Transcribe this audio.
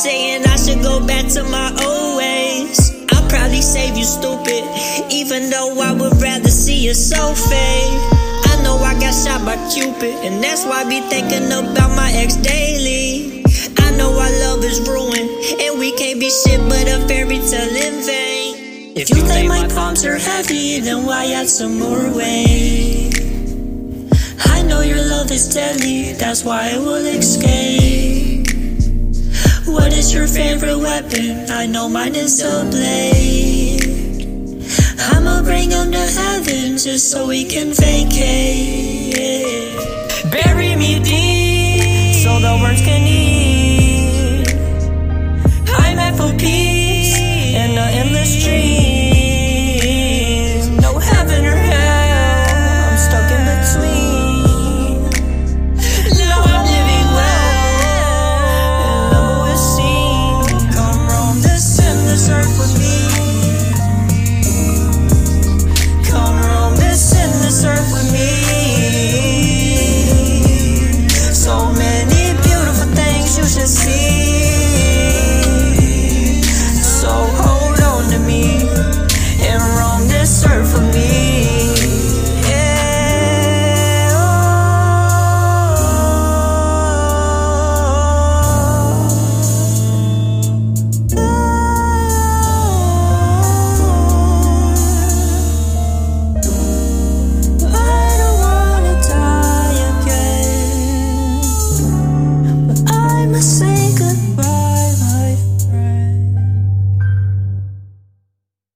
saying I should go back to my old ways. I'll probably save you, stupid, even though I would rather see your soul fade. I know I got shot by Cupid, and that's why I be thinking about my ex daily. I know our love is ruined, and we can't be shit but a fairy tale in vain. If you think my palms are heavy, then why add some more weight? I know your love is deadly, that's why I will escape. Is your favorite weapon? I know mine is a blade. I'ma bring him to heaven just so we can vacate.